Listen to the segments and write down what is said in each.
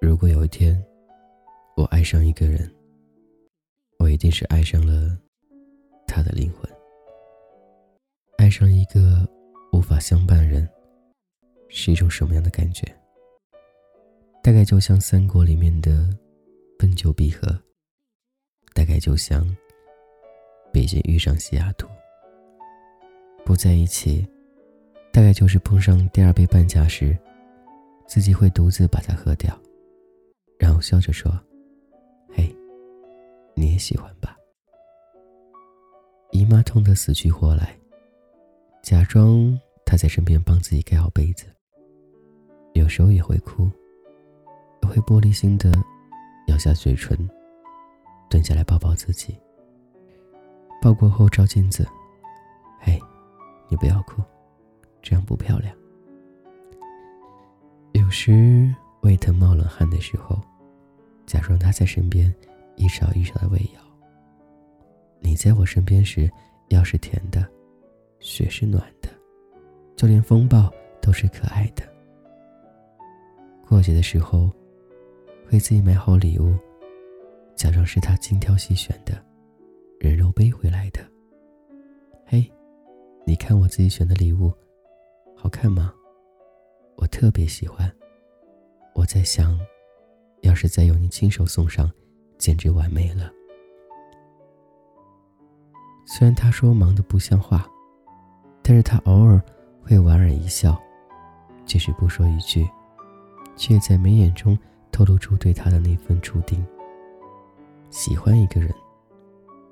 如果有一天我爱上一个人，我一定是爱上了他的灵魂。爱上一个无法相伴人，是一种什么样的感觉？大概就像三国里面的分久必合，大概就像北京遇上西雅图。不在一起，大概就是碰上第二杯半价时，自己会独自把它喝掉，然后笑着说：“嘿，你也喜欢吧？”姨妈痛得死去活来，假装她在身边帮自己盖好被子，有时候也会哭。会玻璃心的咬下嘴唇，蹲下来抱抱自己。抱过后照镜子，你不要哭，这样不漂亮。有时胃疼冒冷汗的时候，假装他在身边，一勺一勺的喂药。你在我身边时，药是甜的，血是暖的，就连风暴都是可爱的。过节的时候。为自己买好礼物，假装是他精挑细选的，人肉背回来的。嘿，你看我自己选的礼物，好看吗？我特别喜欢。我在想，要是再由你亲手送上，简直完美了。虽然他说忙得不像话，但是他偶尔会莞尔一笑，即使不说一句，却在眉眼中。透露出对他的那份注定。喜欢一个人，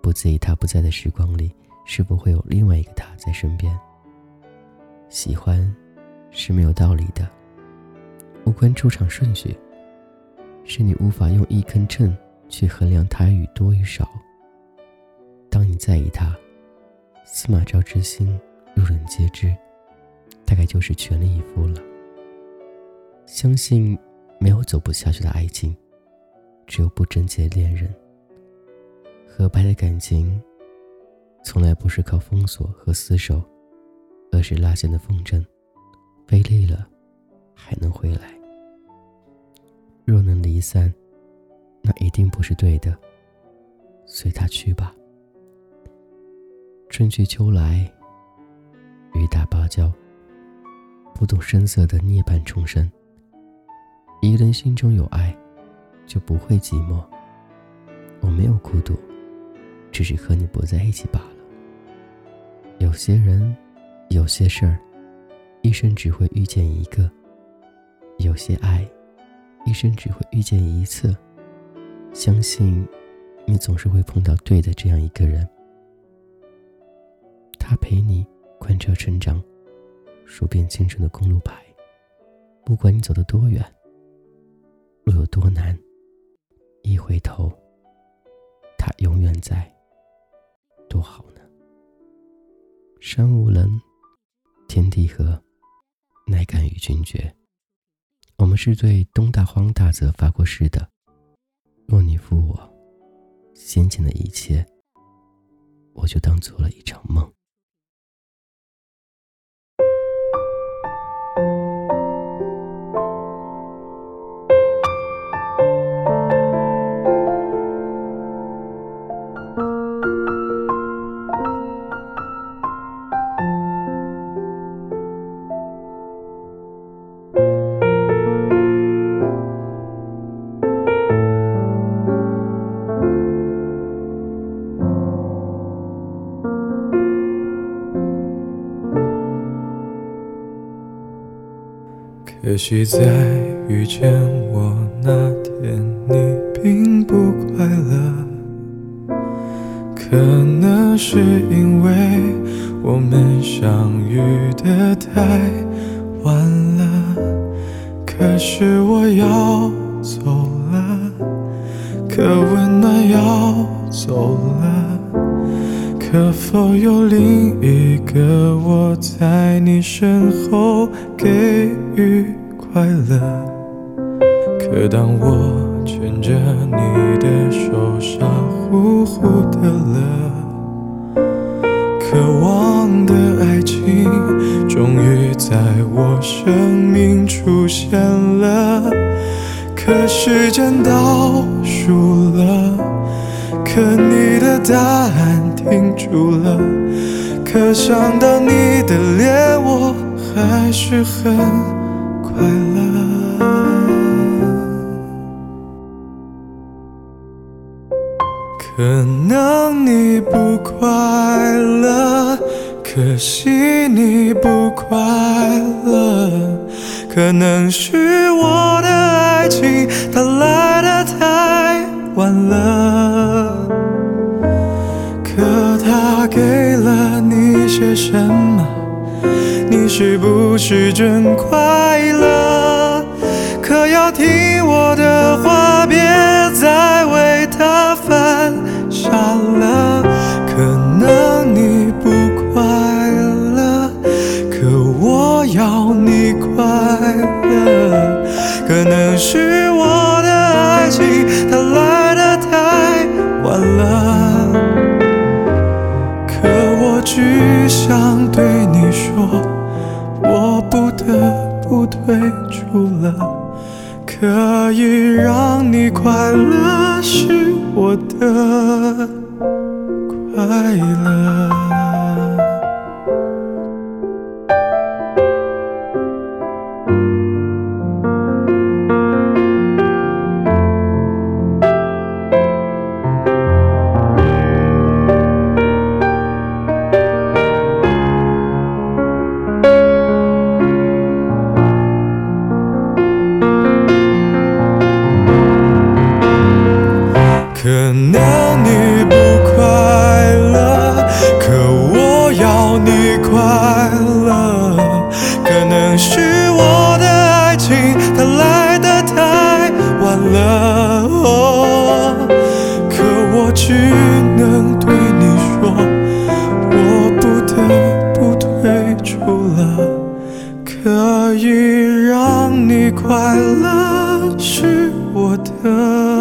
不在意他不在的时光里是否会有另外一个他在身边。喜欢是没有道理的，无关出场顺序，是你无法用一根秤去衡量他与多与少。当你在意他，司马昭之心，路人皆知，大概就是全力以赴了。相信。没有走不下去的爱情，只有不贞洁恋人。合拍的感情，从来不是靠封锁和厮守，而是拉线的风筝，费力了还能回来。若能离散，那一定不是对的。随他去吧。春去秋来，雨打芭蕉，不动声色的涅槃重生。一个人心中有爱，就不会寂寞。我没有孤独，只是和你不在一起罢了。有些人，有些事儿，一生只会遇见一个；有些爱，一生只会遇见一次。相信，你总是会碰到对的这样一个人。他陪你贯彻成长，数遍青春的公路牌，不管你走得多远。路有多难，一回头，他永远在，多好。山无棱，天地合，乃敢与君绝。我们是对东大荒大泽发过誓的。若你负我，先前的一切，我就当做了一场梦。可惜在遇见我那天，你并不快乐。可能是因为我们相遇的太晚了。可是我要走了，可温暖要走了。可否有另一个我在你身后给予快乐？可当我牵着你的手，傻乎乎的了，渴望望的爱情，终于在我生命出现了。可时间倒数了，可你的答案停住了，可想到你的脸，我还是很快乐。可能你不快乐，可惜你不快乐，可能是我的爱情是不是真快乐？可要听我的话，别再为他犯傻了。可能你不快乐，可我要你快乐。可能是不退出了。可以让你快乐是我的快乐。了可我只能对你说我不得不退出了可以让你快乐是我的。